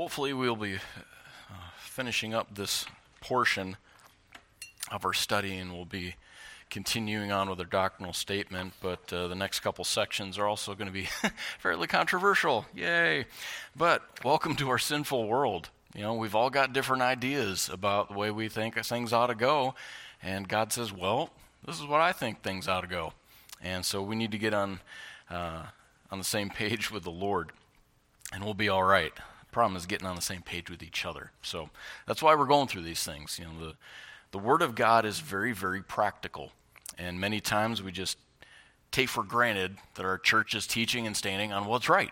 hopefully, we'll be uh, finishing up this portion of our study and we'll be continuing on with our doctrinal statement. But uh, the next couple sections are also going to be fairly controversial. Yay! But welcome to our sinful world. You know, we've all got different ideas about the way we think things ought to go. And God says, well, this is what I think things ought to go. And so we need to get on, uh, on the same page with the Lord, and we'll be all right. Problem is getting on the same page with each other. So that's why we're going through these things. You know, the, the Word of God is very, very practical. And many times we just take for granted that our church is teaching and standing on what's right.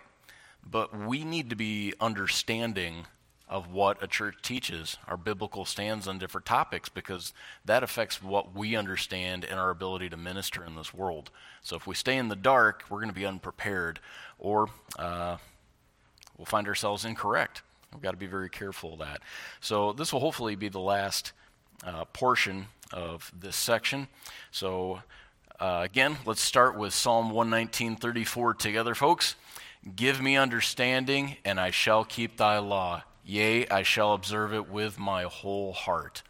But we need to be understanding of what a church teaches, our biblical stands on different topics, because that affects what we understand and our ability to minister in this world. So if we stay in the dark, we're going to be unprepared, or uh, we'll find ourselves incorrect. We've got to be very careful of that. So this will hopefully be the last uh, portion of this section. So uh, again, let's start with Psalm 119:34 together, folks. Give me understanding, and I shall keep thy law. Yea, I shall observe it with my whole heart.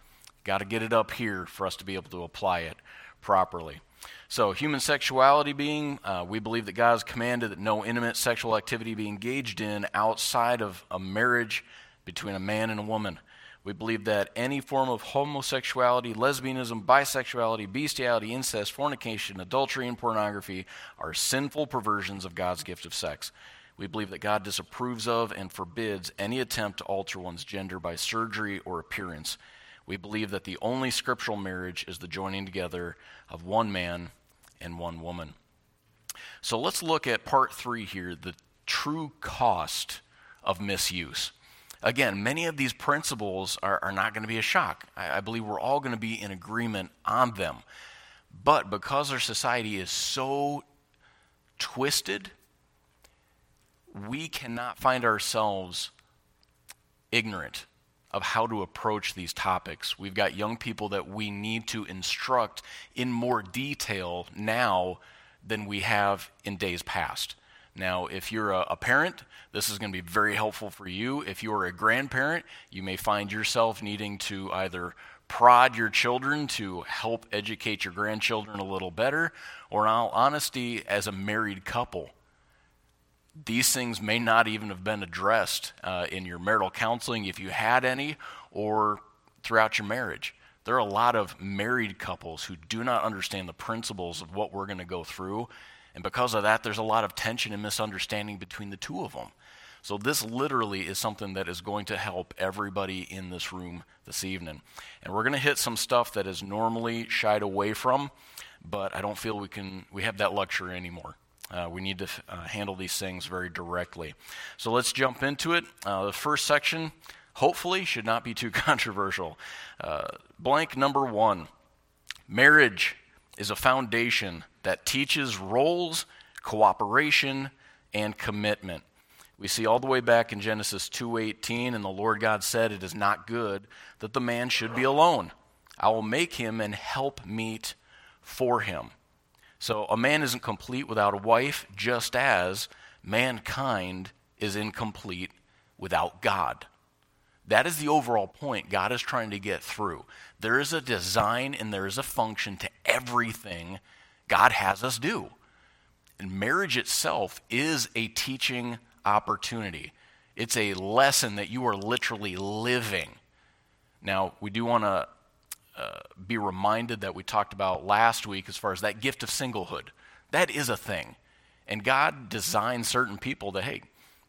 Got to get it up here for us to be able to apply it properly. So, human sexuality being, uh, we believe that God has commanded that no intimate sexual activity be engaged in outside of a marriage between a man and a woman. We believe that any form of homosexuality, lesbianism, bisexuality, bestiality, incest, fornication, adultery, and pornography are sinful perversions of God's gift of sex. We believe that God disapproves of and forbids any attempt to alter one's gender by surgery or appearance. We believe that the only scriptural marriage is the joining together of one man and one woman. So let's look at part three here the true cost of misuse. Again, many of these principles are, are not going to be a shock. I, I believe we're all going to be in agreement on them. But because our society is so twisted we cannot find ourselves ignorant of how to approach these topics. We've got young people that we need to instruct in more detail now than we have in days past. Now, if you're a, a parent, this is going to be very helpful for you. If you're a grandparent, you may find yourself needing to either prod your children to help educate your grandchildren a little better, or in all honesty, as a married couple these things may not even have been addressed uh, in your marital counseling, if you had any, or throughout your marriage. There are a lot of married couples who do not understand the principles of what we're going to go through. And because of that, there's a lot of tension and misunderstanding between the two of them. So, this literally is something that is going to help everybody in this room this evening. And we're going to hit some stuff that is normally shied away from, but I don't feel we can we have that luxury anymore. Uh, we need to uh, handle these things very directly. So let's jump into it. Uh, the first section, hopefully, should not be too controversial. Uh, blank number one Marriage is a foundation that teaches roles, cooperation, and commitment. We see all the way back in Genesis 2:18 and the Lord God said it is not good that the man should be alone. I will make him an helpmeet for him. So a man isn't complete without a wife, just as mankind is incomplete without God. That is the overall point God is trying to get through. There is a design and there is a function to everything God has us do. And marriage itself is a teaching opportunity. It's a lesson that you are literally living. Now, we do want to uh, be reminded that we talked about last week as far as that gift of singlehood. That is a thing. And God designed certain people that, hey,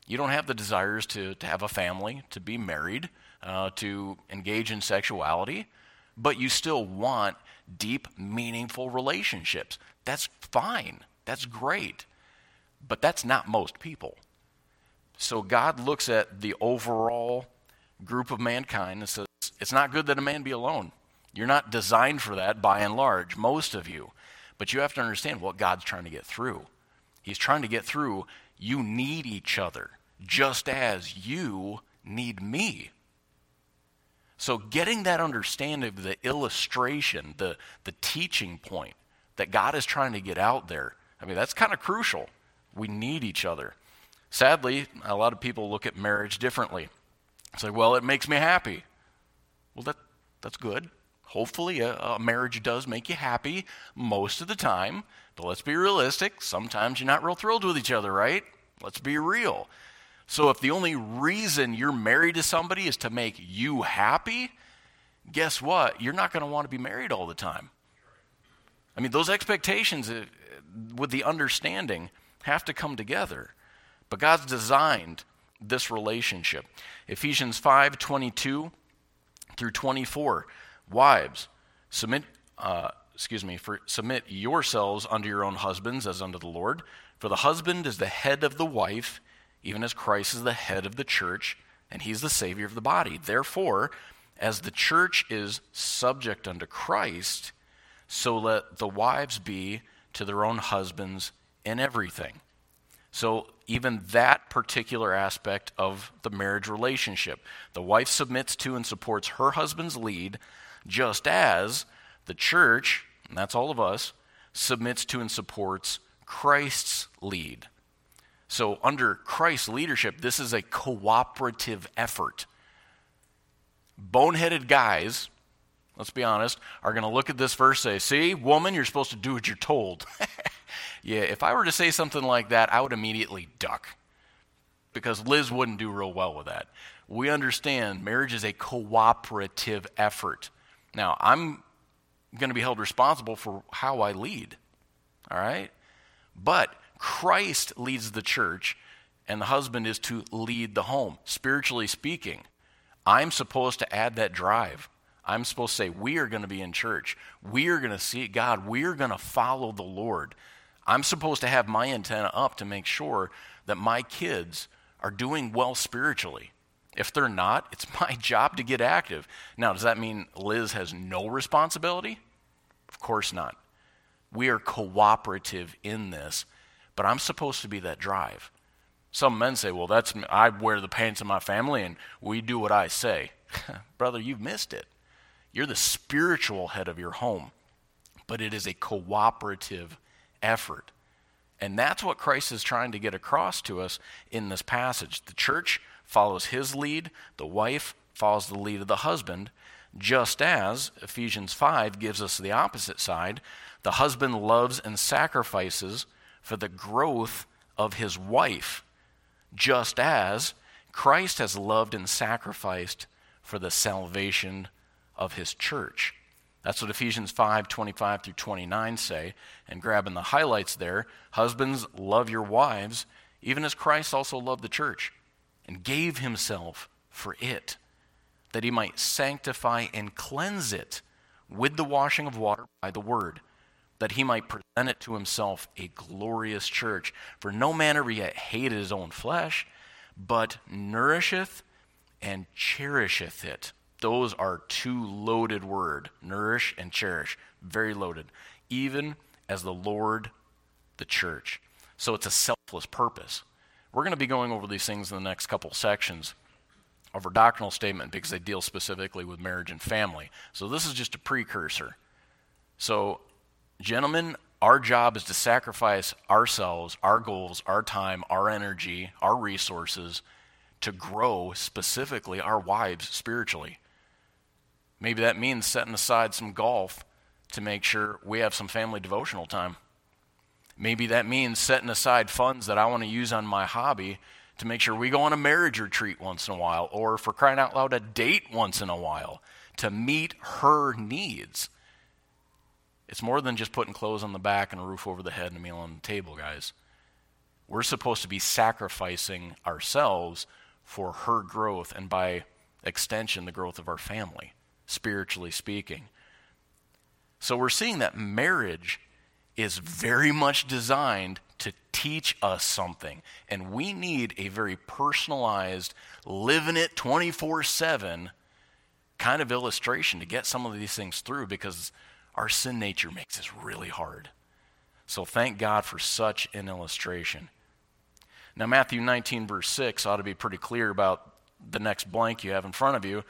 you don't have the desires to, to have a family, to be married, uh, to engage in sexuality, but you still want deep, meaningful relationships. That's fine. That's great. But that's not most people. So God looks at the overall group of mankind and says, it's not good that a man be alone. You're not designed for that by and large, most of you. But you have to understand what God's trying to get through. He's trying to get through you need each other just as you need me. So, getting that understanding of the illustration, the, the teaching point that God is trying to get out there, I mean, that's kind of crucial. We need each other. Sadly, a lot of people look at marriage differently. Like, well, it makes me happy. Well, that, that's good. Hopefully, a, a marriage does make you happy most of the time. But let's be realistic. Sometimes you're not real thrilled with each other, right? Let's be real. So, if the only reason you're married to somebody is to make you happy, guess what? You're not going to want to be married all the time. I mean, those expectations uh, with the understanding have to come together. But God's designed this relationship. Ephesians 5 22 through 24. Wives, submit, uh, excuse me, for, submit yourselves unto your own husbands as unto the Lord. For the husband is the head of the wife, even as Christ is the head of the church, and he's the Savior of the body. Therefore, as the church is subject unto Christ, so let the wives be to their own husbands in everything. So, even that particular aspect of the marriage relationship, the wife submits to and supports her husband's lead, just as the church, and that's all of us, submits to and supports Christ's lead. So, under Christ's leadership, this is a cooperative effort. Boneheaded guys, let's be honest, are going to look at this verse and say, See, woman, you're supposed to do what you're told. yeah, if I were to say something like that, I would immediately duck because Liz wouldn't do real well with that. We understand marriage is a cooperative effort. Now, I'm going to be held responsible for how I lead, all right? But Christ leads the church, and the husband is to lead the home. Spiritually speaking, I'm supposed to add that drive. I'm supposed to say, We are going to be in church. We are going to see God. We are going to follow the Lord. I'm supposed to have my antenna up to make sure that my kids are doing well spiritually. If they're not, it's my job to get active. Now, does that mean Liz has no responsibility? Of course not. We are cooperative in this, but I'm supposed to be that drive. Some men say, well, that's I wear the pants of my family and we do what I say. Brother, you've missed it. You're the spiritual head of your home, but it is a cooperative effort. And that's what Christ is trying to get across to us in this passage. The church follows his lead, the wife follows the lead of the husband, just as Ephesians 5 gives us the opposite side. The husband loves and sacrifices for the growth of his wife, just as Christ has loved and sacrificed for the salvation of his church. That's what Ephesians 5 25 through 29 say. And grabbing the highlights there, husbands, love your wives, even as Christ also loved the church and gave himself for it, that he might sanctify and cleanse it with the washing of water by the word, that he might present it to himself a glorious church. For no man ever yet hated his own flesh, but nourisheth and cherisheth it. Those are two loaded word nourish and cherish. Very loaded. Even as the lord the church. So it's a selfless purpose we're going to be going over these things in the next couple sections of our doctrinal statement because they deal specifically with marriage and family. So this is just a precursor. So gentlemen our job is to sacrifice ourselves our goals our time our energy our resources to grow specifically our wives spiritually. Maybe that means setting aside some golf to make sure we have some family devotional time. Maybe that means setting aside funds that I want to use on my hobby to make sure we go on a marriage retreat once in a while, or for crying out loud, a date once in a while to meet her needs. It's more than just putting clothes on the back and a roof over the head and a meal on the table, guys. We're supposed to be sacrificing ourselves for her growth and by extension, the growth of our family spiritually speaking. So we're seeing that marriage is very much designed to teach us something. And we need a very personalized, living it 24 7 kind of illustration to get some of these things through because our sin nature makes this really hard. So thank God for such an illustration. Now, Matthew 19, verse 6 ought to be pretty clear about the next blank you have in front of you.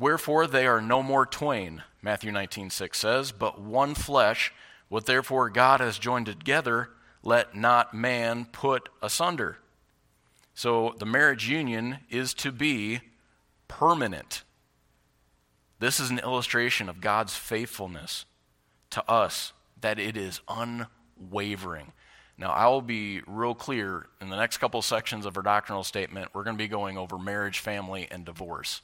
Wherefore they are no more twain, Matthew 19, 6 says, but one flesh. What therefore God has joined together, let not man put asunder. So the marriage union is to be permanent. This is an illustration of God's faithfulness to us, that it is unwavering. Now, I will be real clear in the next couple sections of our doctrinal statement. We're going to be going over marriage, family, and divorce.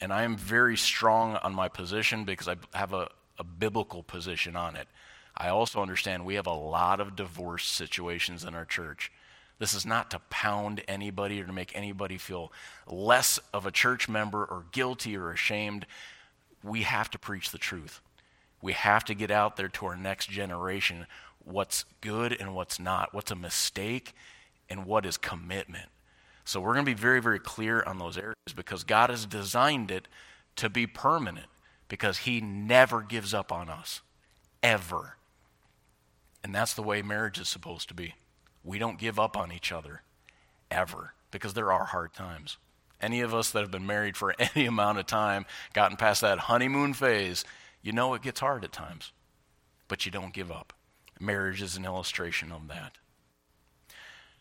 And I am very strong on my position because I have a, a biblical position on it. I also understand we have a lot of divorce situations in our church. This is not to pound anybody or to make anybody feel less of a church member or guilty or ashamed. We have to preach the truth. We have to get out there to our next generation what's good and what's not, what's a mistake and what is commitment. So we're going to be very, very clear on those areas because God has designed it to be permanent because He never gives up on us, ever. And that's the way marriage is supposed to be. We don't give up on each other, ever, because there are hard times. Any of us that have been married for any amount of time, gotten past that honeymoon phase, you know it gets hard at times, but you don't give up. Marriage is an illustration of that.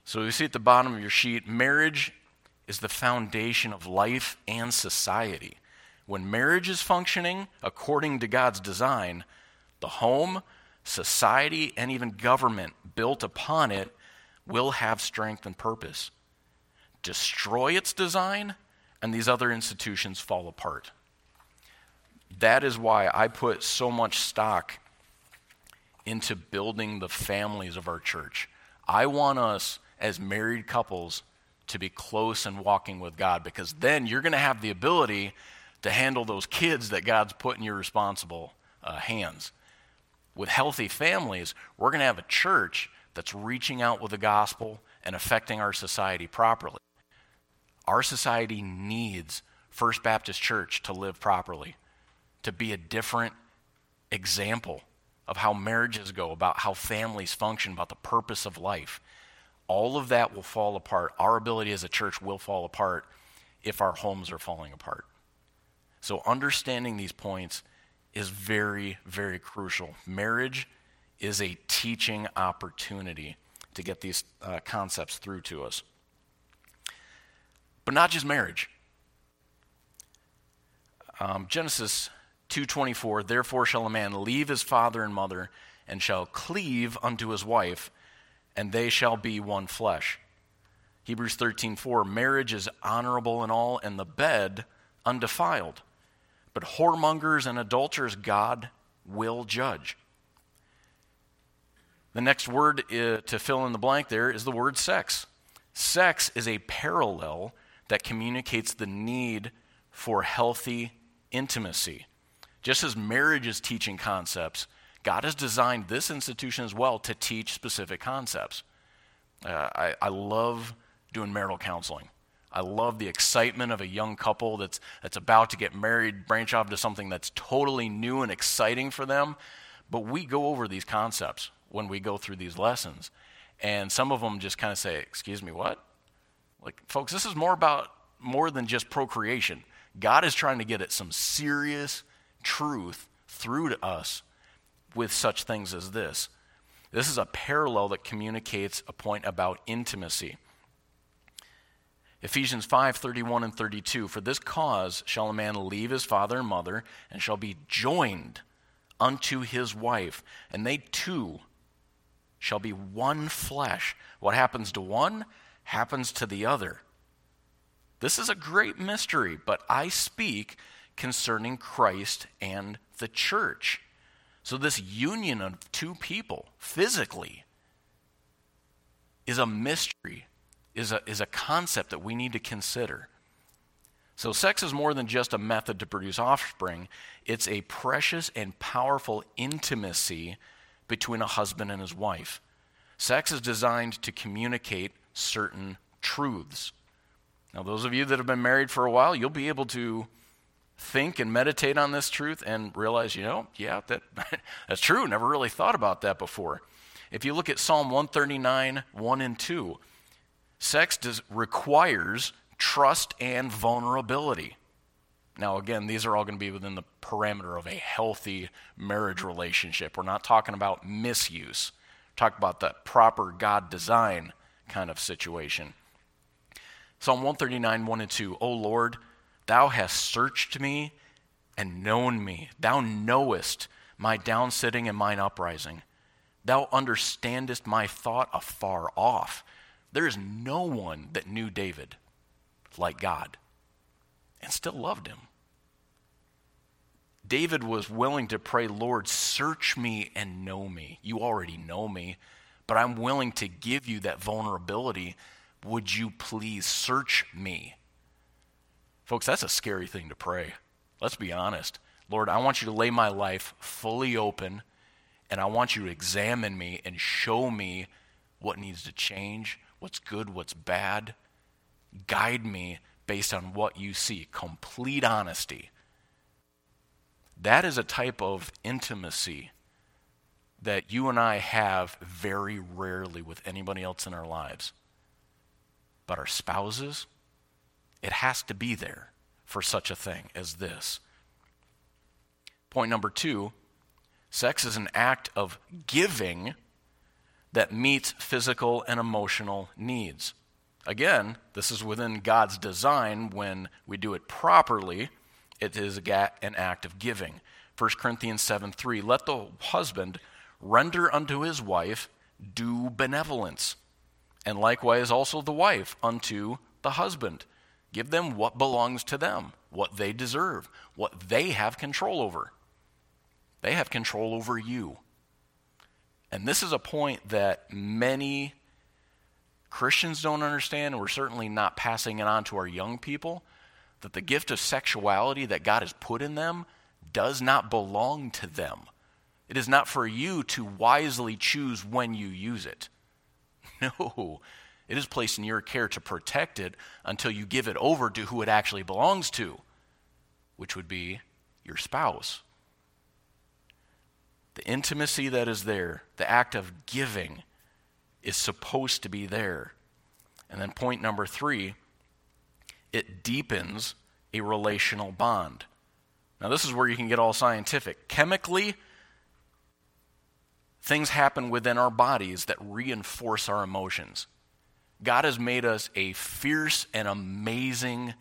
So you see at the bottom of your sheet, marriage is the foundation of life and society. When marriage is functioning according to God's design, the home, society, and even government built upon it will have strength and purpose. Destroy its design, and these other institutions fall apart. That is why I put so much stock into building the families of our church. I want us as married couples to be close and walking with God because then you're going to have the ability to handle those kids that God's put in your responsible uh, hands. With healthy families, we're going to have a church that's reaching out with the gospel and affecting our society properly. Our society needs First Baptist Church to live properly to be a different example of how marriages go, about how families function, about the purpose of life. All of that will fall apart. Our ability as a church will fall apart if our homes are falling apart. So, understanding these points is very, very crucial. Marriage is a teaching opportunity to get these uh, concepts through to us. But not just marriage. Um, Genesis 2:24 Therefore shall a man leave his father and mother and shall cleave unto his wife and they shall be one flesh. Hebrews 13:4 Marriage is honorable in all and the bed undefiled. But whoremongers and adulterers God will judge. The next word uh, to fill in the blank there is the word sex. Sex is a parallel that communicates the need for healthy intimacy. Just as marriage is teaching concepts, God has designed this institution as well to teach specific concepts. Uh, I, I love doing marital counseling. I love the excitement of a young couple that's, that's about to get married, branch off to something that's totally new and exciting for them. But we go over these concepts when we go through these lessons. And some of them just kind of say, Excuse me, what? Like, folks, this is more about more than just procreation. God is trying to get at some serious truth through to us with such things as this. This is a parallel that communicates a point about intimacy. Ephesians 5 31 and 32. For this cause shall a man leave his father and mother, and shall be joined unto his wife, and they two shall be one flesh. What happens to one happens to the other. This is a great mystery, but I speak concerning Christ and the church. So, this union of two people physically is a mystery, is a, is a concept that we need to consider. So, sex is more than just a method to produce offspring, it's a precious and powerful intimacy between a husband and his wife. Sex is designed to communicate certain truths. Now, those of you that have been married for a while, you'll be able to think and meditate on this truth and realize, you know, yeah, that, that's true. Never really thought about that before. If you look at Psalm 139, 1 and 2, sex does, requires trust and vulnerability. Now, again, these are all going to be within the parameter of a healthy marriage relationship. We're not talking about misuse. Talk about the proper God design kind of situation. Psalm 139, 1 and 2. O Lord, thou hast searched me and known me. Thou knowest my downsitting and mine uprising. Thou understandest my thought afar off. There is no one that knew David like God and still loved him. David was willing to pray, Lord, search me and know me. You already know me, but I'm willing to give you that vulnerability. Would you please search me? Folks, that's a scary thing to pray. Let's be honest. Lord, I want you to lay my life fully open, and I want you to examine me and show me what needs to change, what's good, what's bad. Guide me based on what you see. Complete honesty. That is a type of intimacy that you and I have very rarely with anybody else in our lives. But our spouses, it has to be there for such a thing as this. Point number two sex is an act of giving that meets physical and emotional needs. Again, this is within God's design when we do it properly. It is an act of giving. 1 Corinthians 7 3 Let the husband render unto his wife due benevolence, and likewise also the wife unto the husband. Give them what belongs to them, what they deserve, what they have control over. They have control over you. And this is a point that many Christians don't understand, and we're certainly not passing it on to our young people that the gift of sexuality that God has put in them does not belong to them. It is not for you to wisely choose when you use it. No, it is placed in your care to protect it until you give it over to who it actually belongs to, which would be your spouse. The intimacy that is there, the act of giving, is supposed to be there. And then point number three it deepens a relational bond. Now, this is where you can get all scientific. Chemically, things happen within our bodies that reinforce our emotions. God has made us a fierce and amazing,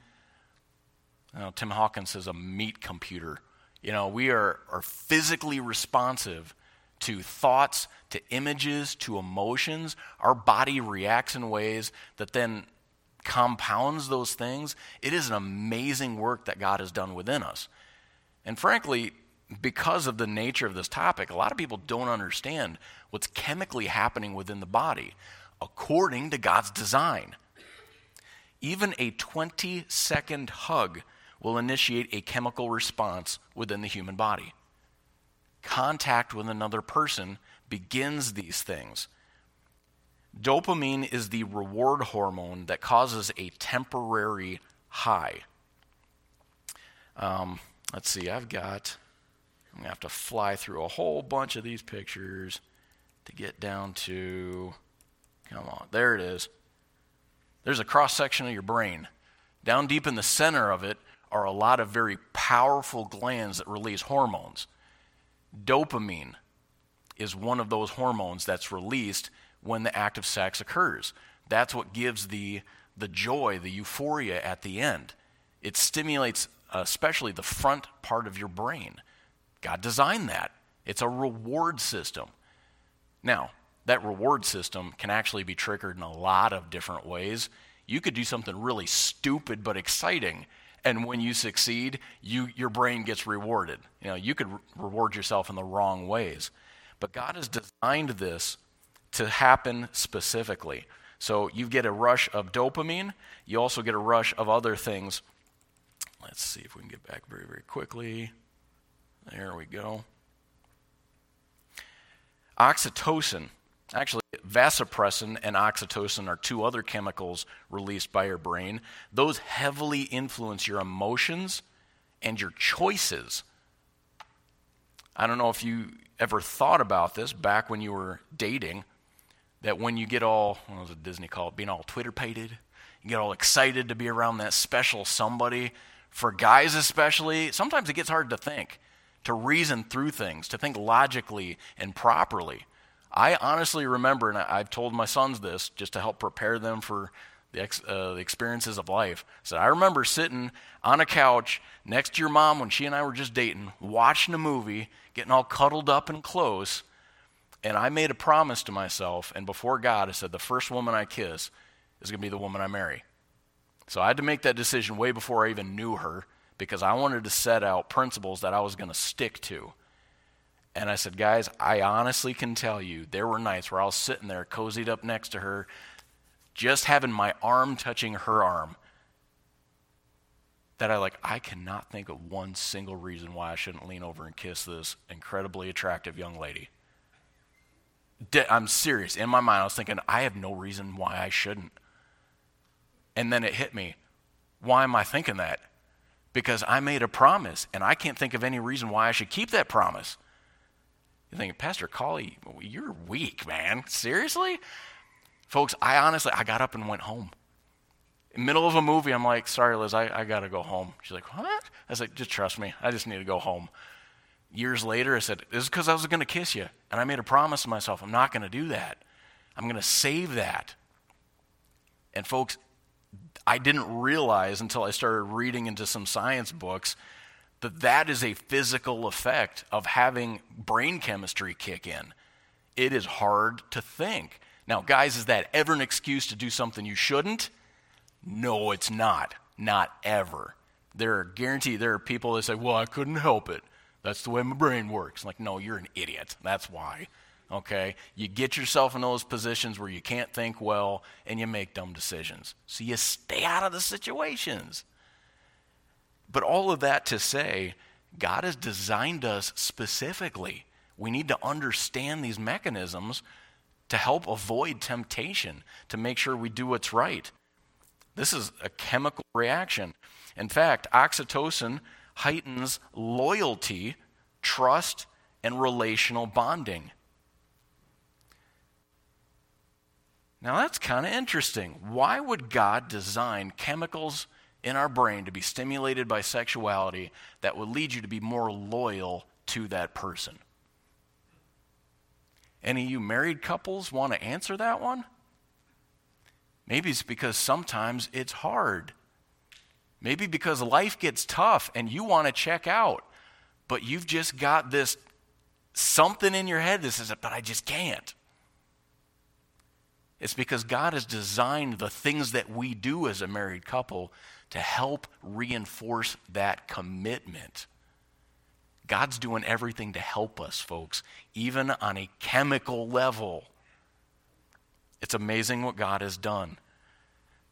you know, Tim Hawkins says a meat computer. You know, we are, are physically responsive to thoughts, to images, to emotions. Our body reacts in ways that then compounds those things. It is an amazing work that God has done within us. And frankly, because of the nature of this topic, a lot of people don't understand what's chemically happening within the body according to God's design. Even a 20 second hug will initiate a chemical response within the human body. Contact with another person begins these things. Dopamine is the reward hormone that causes a temporary high. Um, let's see, I've got, I'm going to have to fly through a whole bunch of these pictures to get down to, come on, there it is. There's a cross section of your brain. Down deep in the center of it are a lot of very powerful glands that release hormones. Dopamine is one of those hormones that's released when the act of sex occurs. That's what gives the, the joy, the euphoria at the end. It stimulates especially the front part of your brain. God designed that. It's a reward system. Now, that reward system can actually be triggered in a lot of different ways. You could do something really stupid but exciting, and when you succeed, you, your brain gets rewarded. You know, you could re- reward yourself in the wrong ways. But God has designed this to happen specifically. So you get a rush of dopamine, you also get a rush of other things Let's see if we can get back very, very quickly. There we go. Oxytocin. Actually, vasopressin and oxytocin are two other chemicals released by your brain. Those heavily influence your emotions and your choices. I don't know if you ever thought about this back when you were dating, that when you get all, what was it Disney called, being all twitterpated, you get all excited to be around that special somebody for guys especially, sometimes it gets hard to think, to reason through things, to think logically and properly. I honestly remember, and I've told my sons this just to help prepare them for the, ex, uh, the experiences of life. Said, I remember sitting on a couch next to your mom when she and I were just dating, watching a movie, getting all cuddled up and close. And I made a promise to myself, and before God, I said, the first woman I kiss is going to be the woman I marry. So I had to make that decision way before I even knew her because I wanted to set out principles that I was going to stick to. And I said, guys, I honestly can tell you, there were nights where I was sitting there, cozied up next to her, just having my arm touching her arm, that I like, I cannot think of one single reason why I shouldn't lean over and kiss this incredibly attractive young lady. I'm serious. In my mind, I was thinking, I have no reason why I shouldn't. And then it hit me. Why am I thinking that? Because I made a promise, and I can't think of any reason why I should keep that promise. You're thinking, Pastor Cawley, you're weak, man. Seriously? Folks, I honestly, I got up and went home. Middle of a movie, I'm like, sorry, Liz, I, I got to go home. She's like, what? I was like, just trust me. I just need to go home. Years later, I said, this is because I was going to kiss you. And I made a promise to myself, I'm not going to do that. I'm going to save that. And folks, I didn't realize until I started reading into some science books that that is a physical effect of having brain chemistry kick in. It is hard to think. Now, guys, is that ever an excuse to do something you shouldn't? No, it's not. Not ever. There are guaranteed there are people that say, "Well, I couldn't help it. That's the way my brain works." Like, no, you're an idiot. That's why. Okay? You get yourself in those positions where you can't think well and you make dumb decisions. So you stay out of the situations. But all of that to say, God has designed us specifically. We need to understand these mechanisms to help avoid temptation, to make sure we do what's right. This is a chemical reaction. In fact, oxytocin heightens loyalty, trust, and relational bonding. Now, that's kind of interesting. Why would God design chemicals in our brain to be stimulated by sexuality that would lead you to be more loyal to that person. Any of you married couples want to answer that one? Maybe it's because sometimes it's hard. Maybe because life gets tough and you want to check out, but you've just got this something in your head that says, but I just can't. It's because God has designed the things that we do as a married couple to help reinforce that commitment. God's doing everything to help us, folks, even on a chemical level. It's amazing what God has done.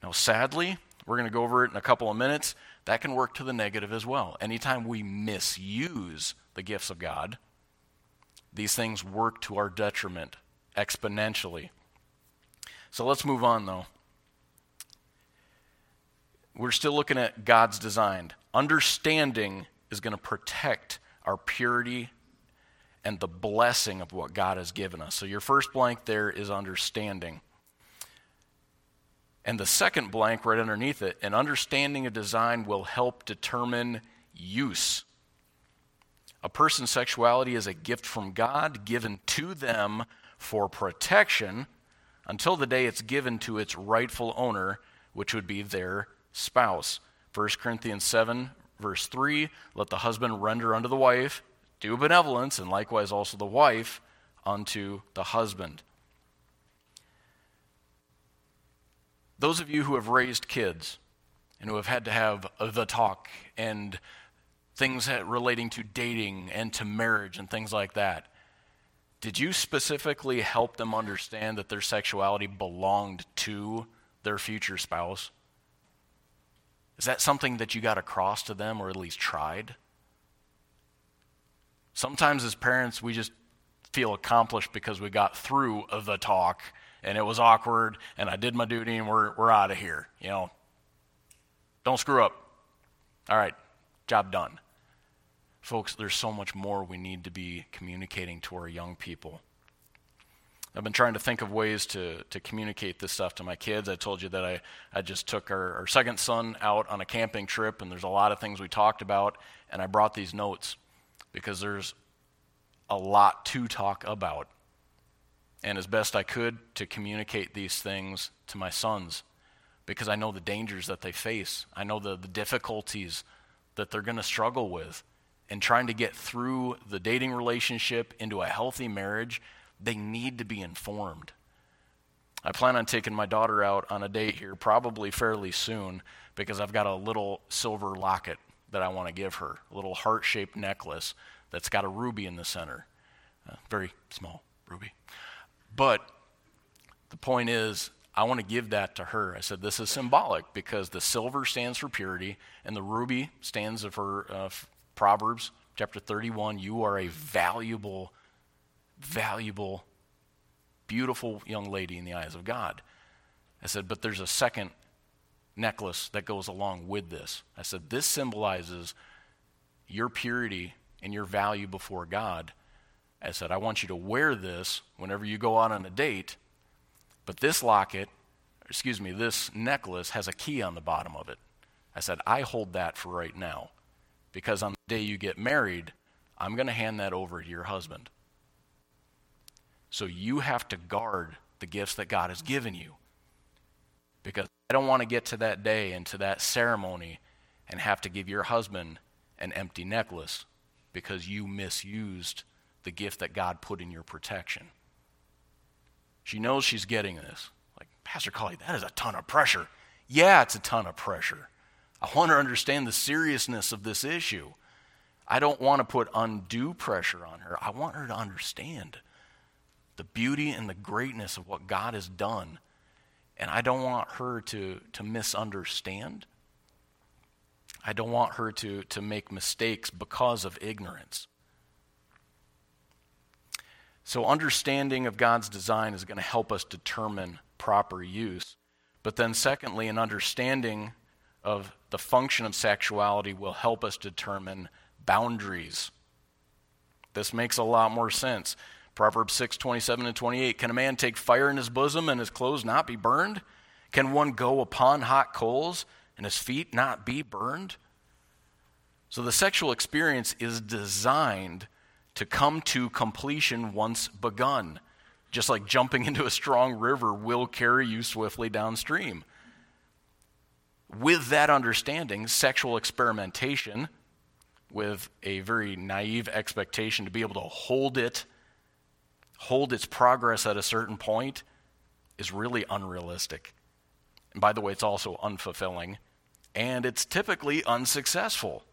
Now, sadly, we're going to go over it in a couple of minutes. That can work to the negative as well. Anytime we misuse the gifts of God, these things work to our detriment exponentially. So let's move on, though we're still looking at God's design. Understanding is going to protect our purity and the blessing of what God has given us. So your first blank there is understanding. And the second blank right underneath it, an understanding of design will help determine use. A person's sexuality is a gift from God given to them for protection until the day it's given to its rightful owner, which would be their spouse. 1 Corinthians 7, verse 3 let the husband render unto the wife due benevolence, and likewise also the wife unto the husband. Those of you who have raised kids and who have had to have the talk and things relating to dating and to marriage and things like that, did you specifically help them understand that their sexuality belonged to their future spouse? Is that something that you got across to them or at least tried? Sometimes as parents, we just feel accomplished because we got through the talk and it was awkward and I did my duty and we're, we're out of here. You know, don't screw up. All right, job done. Folks, there's so much more we need to be communicating to our young people. I've been trying to think of ways to, to communicate this stuff to my kids. I told you that I, I just took our, our second son out on a camping trip, and there's a lot of things we talked about, and I brought these notes because there's a lot to talk about. And as best I could to communicate these things to my sons because I know the dangers that they face. I know the, the difficulties that they're going to struggle with. And trying to get through the dating relationship into a healthy marriage, they need to be informed. I plan on taking my daughter out on a date here, probably fairly soon, because I've got a little silver locket that I want to give her, a little heart shaped necklace that's got a ruby in the center. Uh, very small ruby. But the point is, I want to give that to her. I said, This is symbolic because the silver stands for purity, and the ruby stands for uh, Proverbs chapter 31. You are a valuable, valuable, beautiful young lady in the eyes of God. I said, But there's a second necklace that goes along with this. I said, This symbolizes your purity and your value before God. I said, I want you to wear this whenever you go out on a date but this locket, excuse me, this necklace has a key on the bottom of it. I said, I hold that for right now because on the day you get married, I'm going to hand that over to your husband. So you have to guard the gifts that God has given you. Because I don't want to get to that day and to that ceremony and have to give your husband an empty necklace because you misused the gift that God put in your protection. She knows she's getting this. Like, Pastor Cawley, that is a ton of pressure. Yeah, it's a ton of pressure. I want her to understand the seriousness of this issue. I don't want to put undue pressure on her. I want her to understand the beauty and the greatness of what God has done. And I don't want her to, to misunderstand. I don't want her to, to make mistakes because of ignorance. So, understanding of God's design is going to help us determine proper use. But then, secondly, an understanding of the function of sexuality will help us determine boundaries. This makes a lot more sense. Proverbs 6 27 and 28. Can a man take fire in his bosom and his clothes not be burned? Can one go upon hot coals and his feet not be burned? So, the sexual experience is designed to come to completion once begun. Just like jumping into a strong river will carry you swiftly downstream. With that understanding, sexual experimentation, with a very naive expectation to be able to hold it, hold its progress at a certain point, is really unrealistic. And by the way, it's also unfulfilling, and it's typically unsuccessful.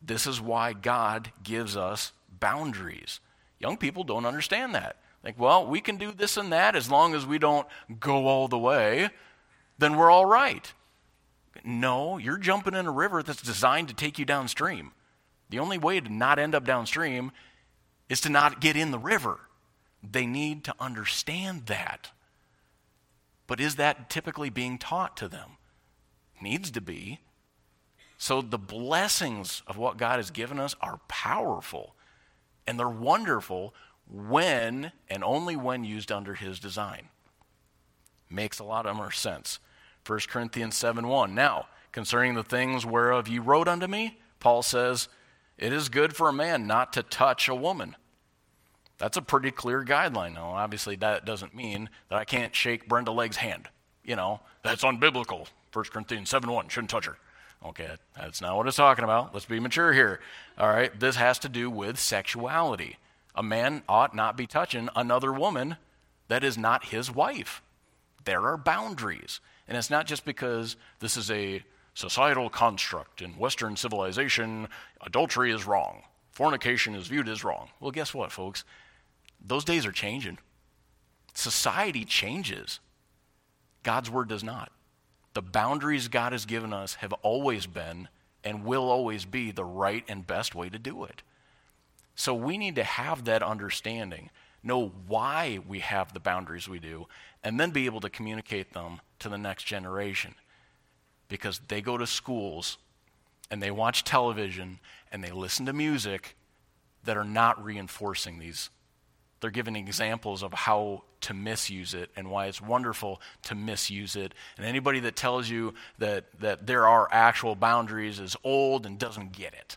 This is why God gives us boundaries. Young people don't understand that. Think, well, we can do this and that as long as we don't go all the way, then we're all right. No, you're jumping in a river that's designed to take you downstream. The only way to not end up downstream is to not get in the river. They need to understand that. But is that typically being taught to them? Needs to be. So the blessings of what God has given us are powerful. And they're wonderful when and only when used under his design. Makes a lot of more sense. 1 Corinthians 7 1. Now, concerning the things whereof ye wrote unto me, Paul says, It is good for a man not to touch a woman. That's a pretty clear guideline. Now, obviously, that doesn't mean that I can't shake Brenda Legg's hand. You know, that's unbiblical. 1 Corinthians 7 1. Shouldn't touch her. Okay, that's not what it's talking about. Let's be mature here. All right, this has to do with sexuality. A man ought not be touching another woman that is not his wife. There are boundaries. And it's not just because this is a societal construct. In Western civilization, adultery is wrong, fornication is viewed as wrong. Well, guess what, folks? Those days are changing. Society changes, God's word does not. The boundaries God has given us have always been and will always be the right and best way to do it. So we need to have that understanding, know why we have the boundaries we do, and then be able to communicate them to the next generation. Because they go to schools and they watch television and they listen to music that are not reinforcing these they're giving examples of how to misuse it and why it's wonderful to misuse it. And anybody that tells you that, that there are actual boundaries is old and doesn't get it.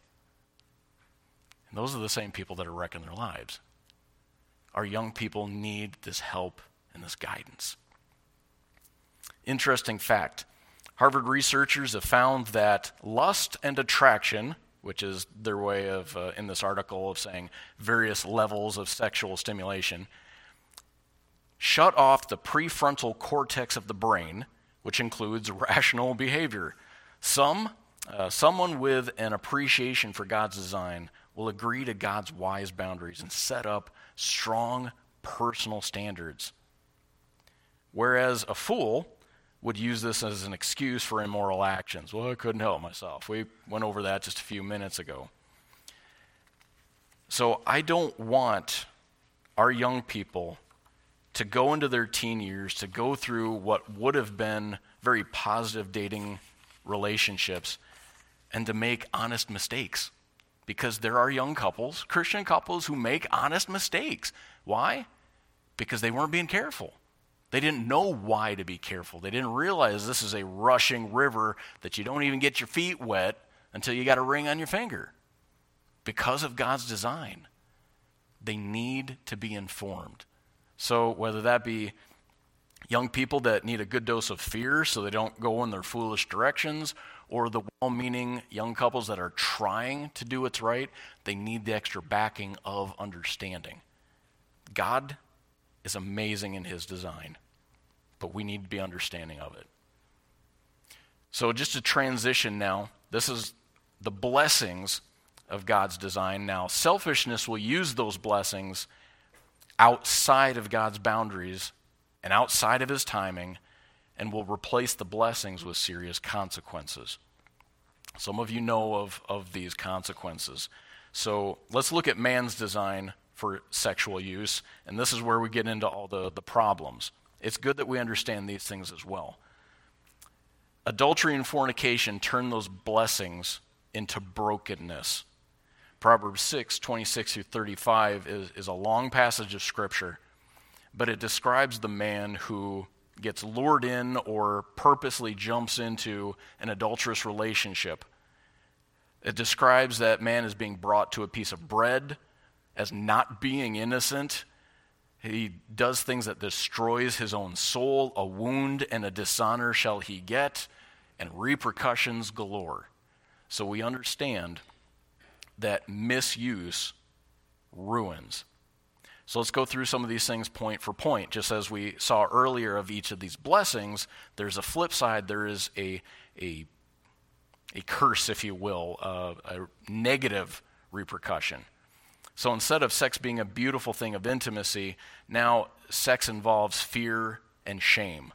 And those are the same people that are wrecking their lives. Our young people need this help and this guidance. Interesting fact Harvard researchers have found that lust and attraction, which is their way of, uh, in this article, of saying various levels of sexual stimulation, shut off the prefrontal cortex of the brain, which includes rational behavior. Some, uh, someone with an appreciation for God's design will agree to God's wise boundaries and set up strong personal standards. Whereas a fool would use this as an excuse for immoral actions. Well, I couldn't help myself. We went over that just a few minutes ago. So I don't want our young people to go into their teen years, to go through what would have been very positive dating relationships, and to make honest mistakes. Because there are young couples, Christian couples, who make honest mistakes. Why? Because they weren't being careful. They didn't know why to be careful. They didn't realize this is a rushing river that you don't even get your feet wet until you got a ring on your finger. Because of God's design, they need to be informed. So, whether that be young people that need a good dose of fear so they don't go in their foolish directions, or the well meaning young couples that are trying to do what's right, they need the extra backing of understanding. God is amazing in his design, but we need to be understanding of it. So, just to transition now, this is the blessings of God's design. Now, selfishness will use those blessings outside of God's boundaries and outside of his timing and will replace the blessings with serious consequences. Some of you know of, of these consequences. So let's look at man's design for sexual use, and this is where we get into all the, the problems. It's good that we understand these things as well. Adultery and fornication turn those blessings into brokenness. Proverbs 6, 26 through 35 is, is a long passage of Scripture, but it describes the man who gets lured in or purposely jumps into an adulterous relationship. It describes that man as being brought to a piece of bread, as not being innocent. He does things that destroys his own soul. A wound and a dishonor shall he get, and repercussions galore. So we understand that misuse ruins. So let's go through some of these things point for point. Just as we saw earlier of each of these blessings, there's a flip side. There is a, a, a curse, if you will, uh, a negative repercussion. So instead of sex being a beautiful thing of intimacy, now sex involves fear and shame.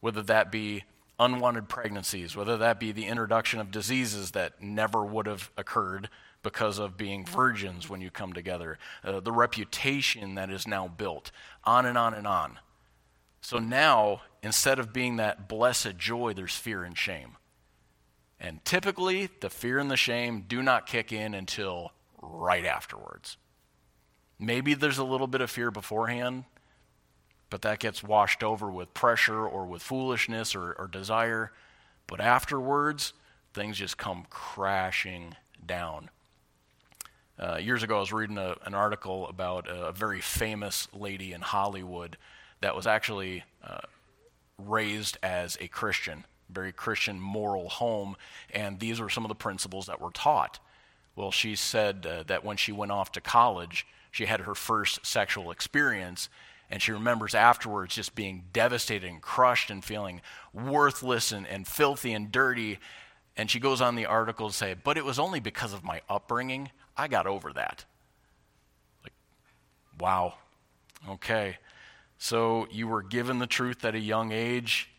Whether that be unwanted pregnancies, whether that be the introduction of diseases that never would have occurred because of being virgins when you come together, uh, the reputation that is now built, on and on and on. So now, instead of being that blessed joy, there's fear and shame. And typically, the fear and the shame do not kick in until right afterwards. Maybe there's a little bit of fear beforehand, but that gets washed over with pressure or with foolishness or, or desire. But afterwards, things just come crashing down. Uh, years ago, I was reading a, an article about a very famous lady in Hollywood that was actually uh, raised as a Christian, very Christian moral home, and these were some of the principles that were taught. Well, she said uh, that when she went off to college, she had her first sexual experience, and she remembers afterwards just being devastated and crushed and feeling worthless and, and filthy and dirty. And she goes on the article to say, But it was only because of my upbringing. I got over that. Like, wow. Okay. So you were given the truth at a young age.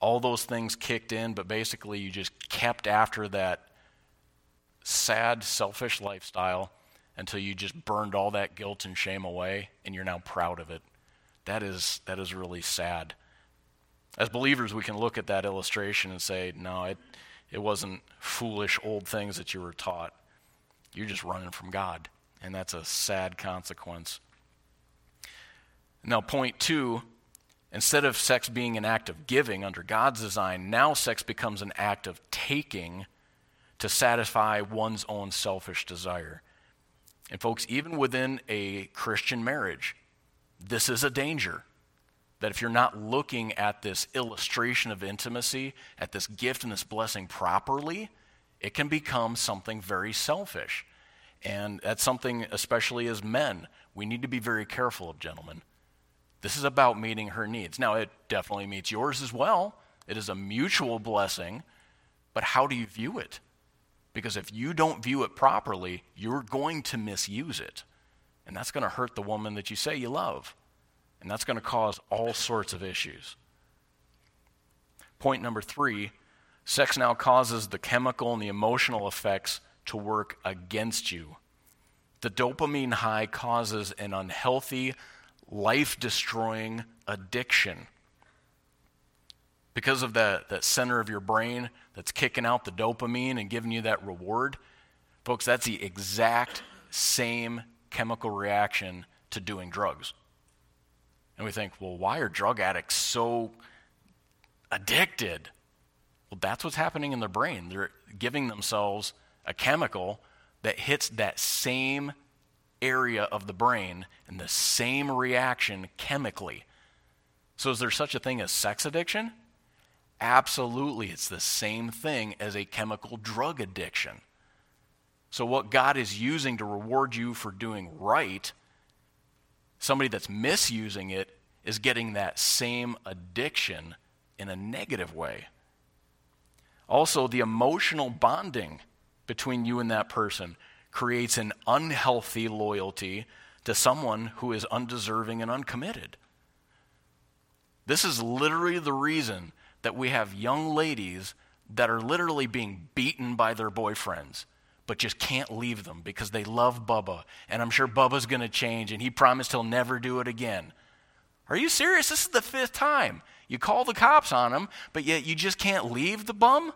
All those things kicked in, but basically you just kept after that sad, selfish lifestyle until you just burned all that guilt and shame away and you're now proud of it. That is, that is really sad. As believers, we can look at that illustration and say, no, it, it wasn't foolish old things that you were taught. You're just running from God. And that's a sad consequence. Now, point two instead of sex being an act of giving under God's design, now sex becomes an act of taking to satisfy one's own selfish desire. And, folks, even within a Christian marriage, this is a danger. that if you're not looking at this illustration of intimacy, at this gift and this blessing properly, it can become something very selfish. And that's something, especially as men, we need to be very careful of, gentlemen. This is about meeting her needs. Now, it definitely meets yours as well. It is a mutual blessing, but how do you view it? Because if you don't view it properly, you're going to misuse it. And that's going to hurt the woman that you say you love. And that's going to cause all sorts of issues. Point number three sex now causes the chemical and the emotional effects to work against you. The dopamine high causes an unhealthy, life destroying addiction. Because of that, that center of your brain that's kicking out the dopamine and giving you that reward, folks, that's the exact same chemical reaction to doing drugs. And we think, well, why are drug addicts so addicted? Well, that's what's happening in their brain. They're giving themselves a chemical that hits that same area of the brain and the same reaction chemically. So, is there such a thing as sex addiction? Absolutely. It's the same thing as a chemical drug addiction. So, what God is using to reward you for doing right, somebody that's misusing it is getting that same addiction in a negative way. Also, the emotional bonding between you and that person creates an unhealthy loyalty to someone who is undeserving and uncommitted. This is literally the reason that we have young ladies that are literally being beaten by their boyfriends, but just can't leave them because they love Bubba. And I'm sure Bubba's going to change, and he promised he'll never do it again. Are you serious? This is the fifth time. You call the cops on him, but yet you just can't leave the bum?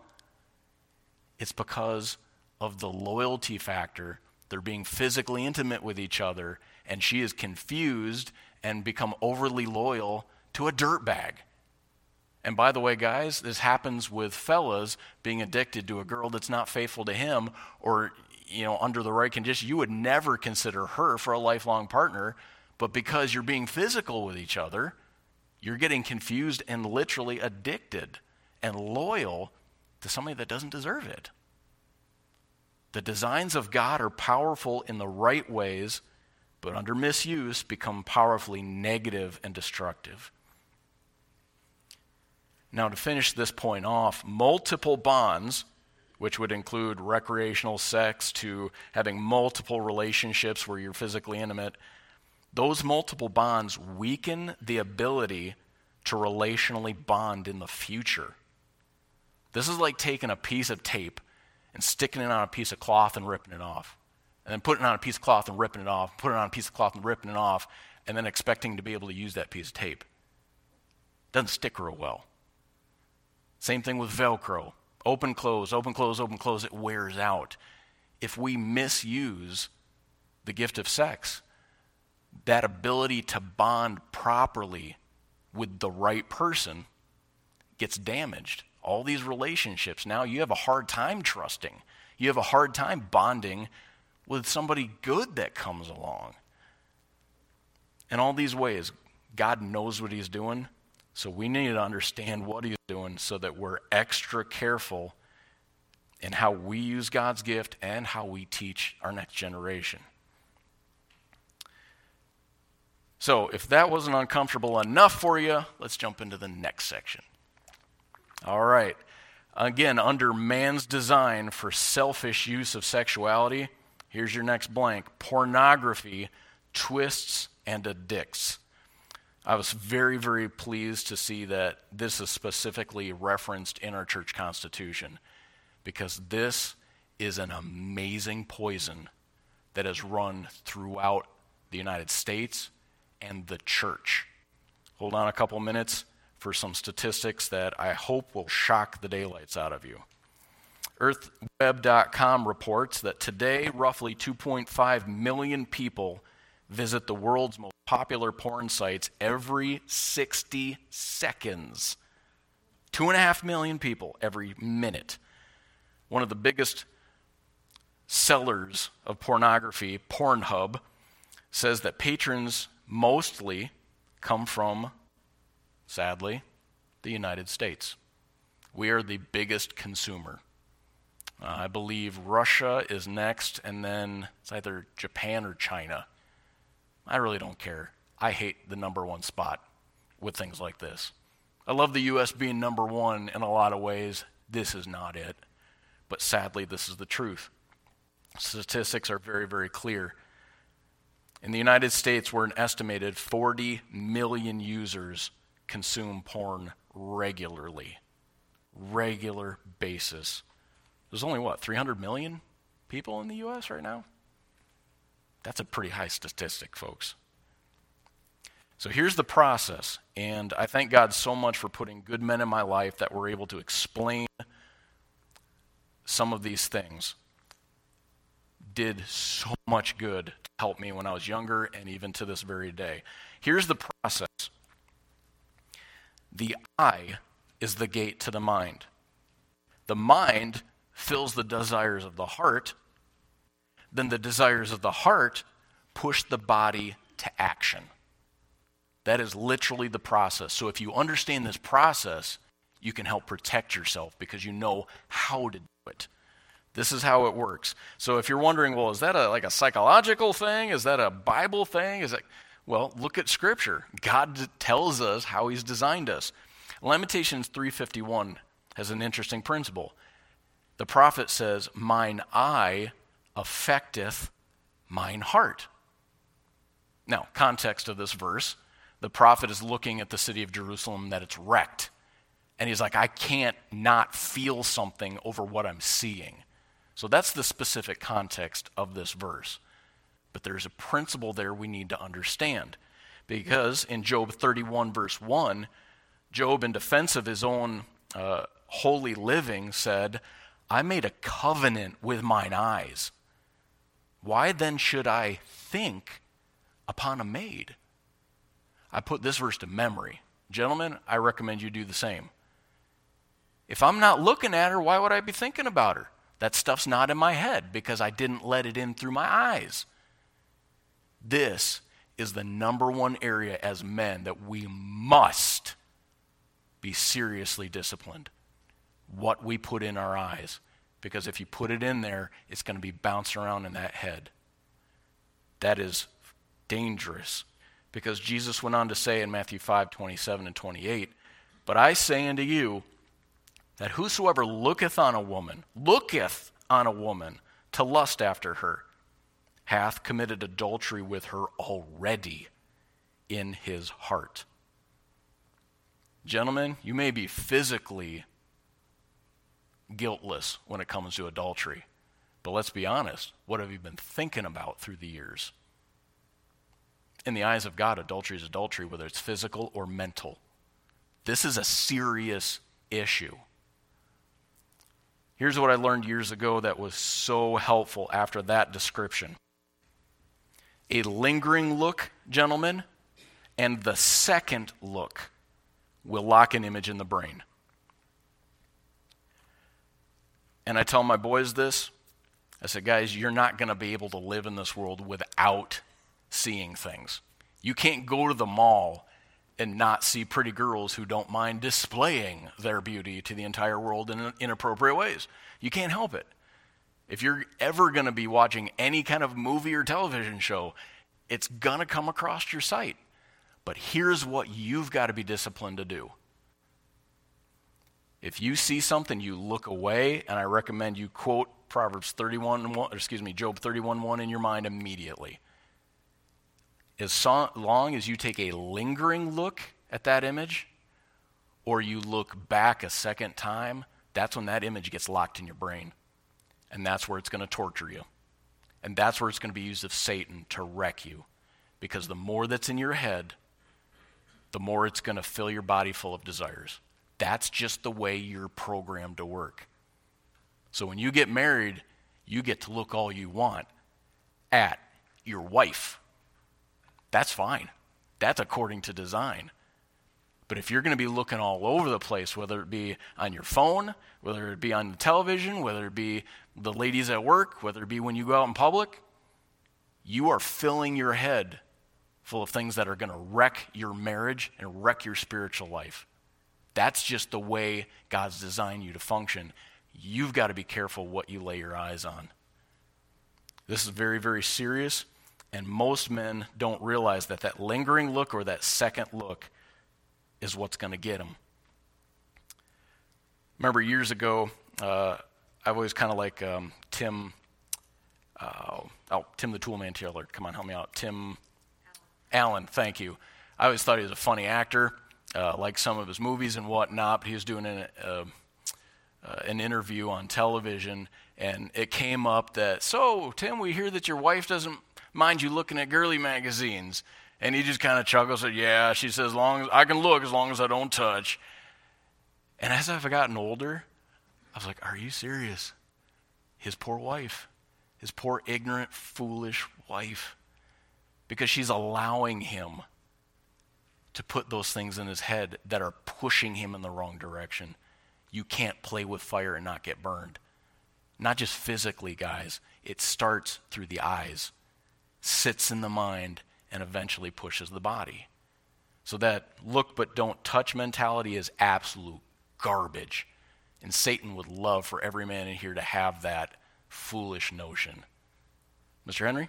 It's because of the loyalty factor. They're being physically intimate with each other, and she is confused and become overly loyal to a dirtbag. And by the way, guys, this happens with fellas being addicted to a girl that's not faithful to him or, you know, under the right conditions. You would never consider her for a lifelong partner, but because you're being physical with each other, you're getting confused and literally addicted and loyal to somebody that doesn't deserve it. The designs of God are powerful in the right ways, but under misuse become powerfully negative and destructive. Now, to finish this point off, multiple bonds, which would include recreational sex to having multiple relationships where you're physically intimate, those multiple bonds weaken the ability to relationally bond in the future. This is like taking a piece of tape and sticking it on a piece of cloth and ripping it off. And then putting it on a piece of cloth and ripping it off, putting it on a piece of cloth and ripping it off, and then expecting to be able to use that piece of tape. Doesn't stick real well. Same thing with Velcro. Open, close, open, close, open, close, it wears out. If we misuse the gift of sex, that ability to bond properly with the right person gets damaged. All these relationships, now you have a hard time trusting. You have a hard time bonding with somebody good that comes along. In all these ways, God knows what He's doing, so we need to understand what He's doing so that we're extra careful in how we use God's gift and how we teach our next generation. So, if that wasn't uncomfortable enough for you, let's jump into the next section. All right. Again, under man's design for selfish use of sexuality, here's your next blank pornography twists and addicts. I was very, very pleased to see that this is specifically referenced in our church constitution because this is an amazing poison that has run throughout the United States and the church. Hold on a couple minutes for some statistics that I hope will shock the daylights out of you. EarthWeb.com reports that today, roughly 2.5 million people visit the world's most popular porn sites every 60 seconds. Two and a half million people every minute. One of the biggest sellers of pornography, Pornhub, says that patrons mostly come from sadly, the United States. We are the biggest consumer. Uh, I believe Russia is next, and then it's either Japan or China. I really don't care. I hate the number one spot with things like this. I love the U.S. being number one in a lot of ways. This is not it. But sadly, this is the truth. Statistics are very, very clear. In the United States, where an estimated 40 million users consume porn regularly. Regular basis. There's only what, 300 million people in the U.S. right now? That's a pretty high statistic, folks. So here's the process, and I thank God so much for putting good men in my life that were able to explain some of these things. Did so much good to help me when I was younger and even to this very day. Here's the process the eye is the gate to the mind. The mind fills the desires of the heart. Then the desires of the heart push the body to action. That is literally the process. So if you understand this process, you can help protect yourself because you know how to do it. This is how it works. So if you're wondering, well, is that a, like a psychological thing? Is that a Bible thing? Is that well, look at scripture. God tells us how he's designed us. Lamentations 3:51 has an interesting principle. The prophet says, "Mine eye affecteth mine heart." Now, context of this verse, the prophet is looking at the city of Jerusalem that it's wrecked. And he's like, I can't not feel something over what I'm seeing. So that's the specific context of this verse. But there's a principle there we need to understand. Because in Job 31, verse 1, Job, in defense of his own uh, holy living, said, I made a covenant with mine eyes. Why then should I think upon a maid? I put this verse to memory. Gentlemen, I recommend you do the same. If I'm not looking at her, why would I be thinking about her? That stuff's not in my head because I didn't let it in through my eyes. This is the number one area as men that we must be seriously disciplined. What we put in our eyes. Because if you put it in there, it's going to be bouncing around in that head. That is dangerous. Because Jesus went on to say in Matthew 5 27 and 28, But I say unto you that whosoever looketh on a woman, looketh on a woman to lust after her, hath committed adultery with her already in his heart. Gentlemen, you may be physically guiltless when it comes to adultery, but let's be honest. What have you been thinking about through the years? In the eyes of God, adultery is adultery, whether it's physical or mental. This is a serious issue. Here's what I learned years ago that was so helpful after that description a lingering look, gentlemen, and the second look will lock an image in the brain. And I tell my boys this I said, guys, you're not going to be able to live in this world without seeing things. You can't go to the mall and not see pretty girls who don't mind displaying their beauty to the entire world in inappropriate ways. You can't help it. If you're ever going to be watching any kind of movie or television show, it's going to come across your sight. But here's what you've got to be disciplined to do. If you see something, you look away, and I recommend you quote Proverbs 31, 1, excuse me, Job 31, 1 in your mind immediately. As long as you take a lingering look at that image, or you look back a second time, that's when that image gets locked in your brain. And that's where it's going to torture you. And that's where it's going to be used of Satan to wreck you. Because the more that's in your head, the more it's going to fill your body full of desires. That's just the way you're programmed to work. So when you get married, you get to look all you want at your wife. That's fine. That's according to design. But if you're going to be looking all over the place, whether it be on your phone, whether it be on the television, whether it be the ladies at work, whether it be when you go out in public, you are filling your head full of things that are going to wreck your marriage and wreck your spiritual life. That's just the way God's designed you to function. You've got to be careful what you lay your eyes on. This is very, very serious, and most men don't realize that that lingering look or that second look is what's going to get them. Remember years ago, uh, I was kind of like um, Tim, uh, oh, Tim the Toolman Taylor. Come on, help me out. Tim Allen, thank you. I always thought he was a funny actor, uh, like some of his movies and whatnot, but he was doing an, uh, uh, an interview on television, and it came up that, so, Tim, we hear that your wife doesn't mind you looking at girly magazines. And he just kind of chuckles, said, Yeah, she says, as long as I can look, as long as I don't touch. And as I've gotten older, I was like, Are you serious? His poor wife, his poor, ignorant, foolish wife because she's allowing him to put those things in his head that are pushing him in the wrong direction. You can't play with fire and not get burned. Not just physically, guys. It starts through the eyes, sits in the mind, and eventually pushes the body. So that look but don't touch mentality is absolute garbage. And Satan would love for every man in here to have that foolish notion. Mr. Henry?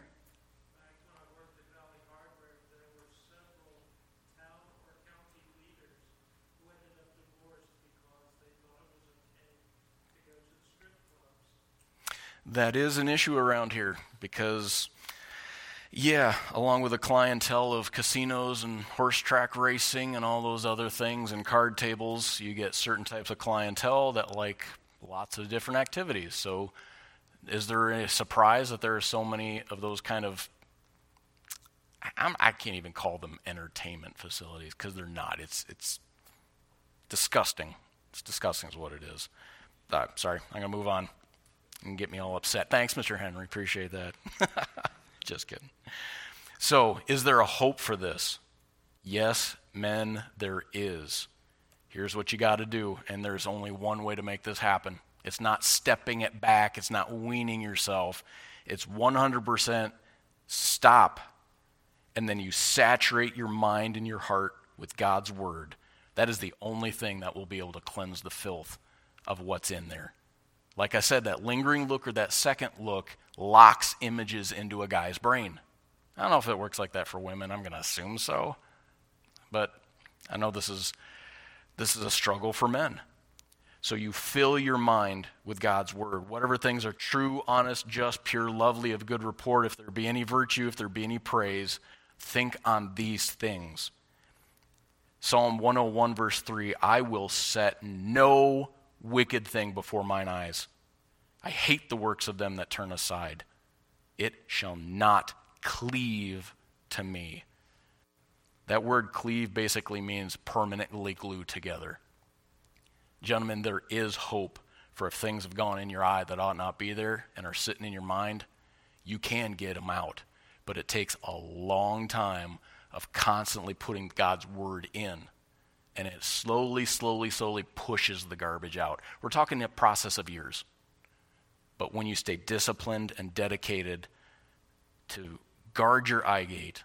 That is an issue around here because, yeah, along with a clientele of casinos and horse track racing and all those other things and card tables, you get certain types of clientele that like lots of different activities. So, is there a surprise that there are so many of those kind of I'm, I can not even call them entertainment facilities because they're not. It's it's disgusting. It's disgusting is what it is. Uh, sorry, I'm gonna move on and get me all upset. Thanks, Mr. Henry. Appreciate that. Just kidding. So, is there a hope for this? Yes, men, there is. Here's what you got to do, and there's only one way to make this happen. It's not stepping it back, it's not weaning yourself. It's 100% stop, and then you saturate your mind and your heart with God's word. That is the only thing that will be able to cleanse the filth of what's in there. Like I said, that lingering look or that second look locks images into a guy's brain. I don't know if it works like that for women. I'm going to assume so. But I know this is this is a struggle for men. So you fill your mind with God's word. Whatever things are true, honest, just, pure, lovely, of good report, if there be any virtue, if there be any praise, think on these things. Psalm 101, verse 3 I will set no wicked thing before mine eyes. I hate the works of them that turn aside. It shall not cleave to me. That word cleave basically means permanently glued together. Gentlemen, there is hope for if things have gone in your eye that ought not be there and are sitting in your mind, you can get them out. But it takes a long time of constantly putting God's word in and it slowly, slowly, slowly pushes the garbage out. We're talking a process of years. But when you stay disciplined and dedicated to guard your eye gate,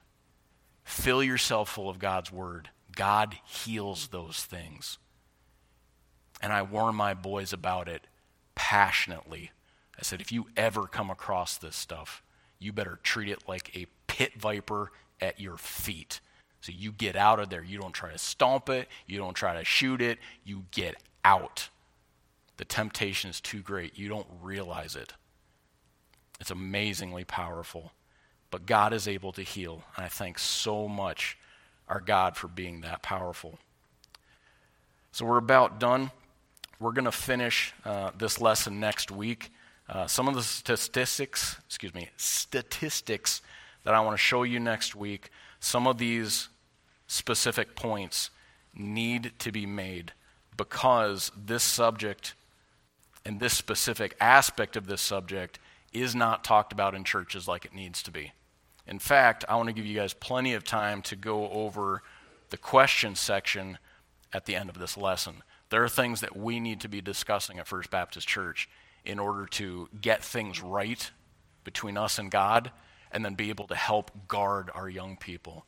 fill yourself full of God's word, God heals those things. And I warn my boys about it passionately. I said, if you ever come across this stuff, you better treat it like a pit viper at your feet so you get out of there. You don't try to stomp it, you don't try to shoot it, you get out. The temptation is too great. You don't realize it. It's amazingly powerful. But God is able to heal. And I thank so much our God for being that powerful. So we're about done. We're going to finish uh, this lesson next week. Uh, some of the statistics, excuse me, statistics that I want to show you next week some of these specific points need to be made because this subject and this specific aspect of this subject is not talked about in churches like it needs to be. In fact, I want to give you guys plenty of time to go over the question section at the end of this lesson. There are things that we need to be discussing at First Baptist Church in order to get things right between us and God and then be able to help guard our young people.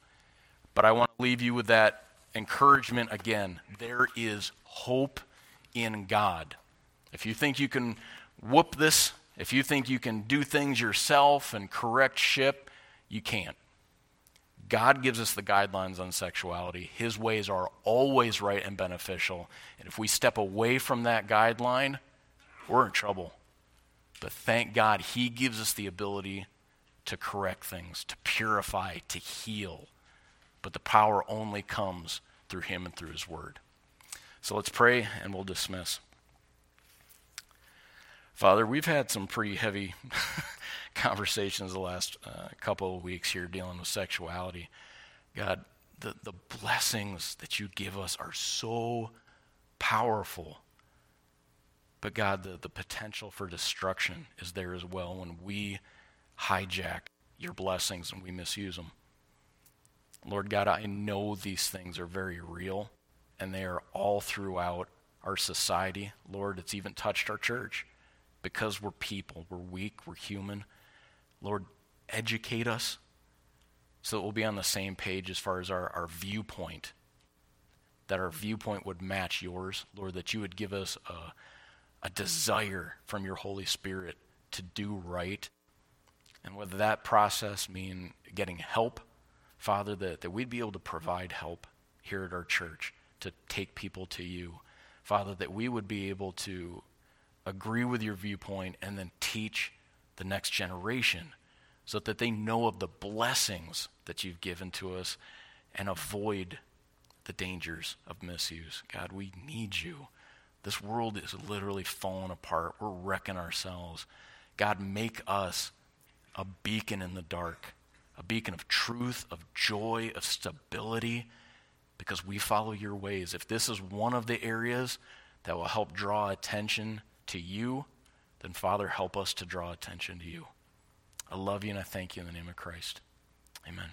But I want to leave you with that encouragement again. There is hope in God. If you think you can whoop this, if you think you can do things yourself and correct ship, you can't. God gives us the guidelines on sexuality. His ways are always right and beneficial. And if we step away from that guideline, we're in trouble. But thank God, He gives us the ability to correct things, to purify, to heal. But the power only comes through Him and through His Word. So let's pray and we'll dismiss. Father, we've had some pretty heavy conversations the last uh, couple of weeks here dealing with sexuality. God, the, the blessings that you give us are so powerful. But God, the, the potential for destruction is there as well when we hijack your blessings and we misuse them. Lord God, I know these things are very real and they are all throughout our society. Lord, it's even touched our church because we're people, we're weak, we're human. Lord, educate us so that we'll be on the same page as far as our, our viewpoint, that our viewpoint would match yours. Lord, that you would give us a, a desire from your Holy Spirit to do right. And whether that process mean getting help, Father, that, that we'd be able to provide help here at our church to take people to you. Father, that we would be able to agree with your viewpoint and then teach the next generation so that they know of the blessings that you've given to us and avoid the dangers of misuse. God, we need you. This world is literally falling apart. We're wrecking ourselves. God, make us a beacon in the dark, a beacon of truth, of joy, of stability, because we follow your ways. If this is one of the areas that will help draw attention to you, then Father, help us to draw attention to you. I love you and I thank you in the name of Christ. Amen.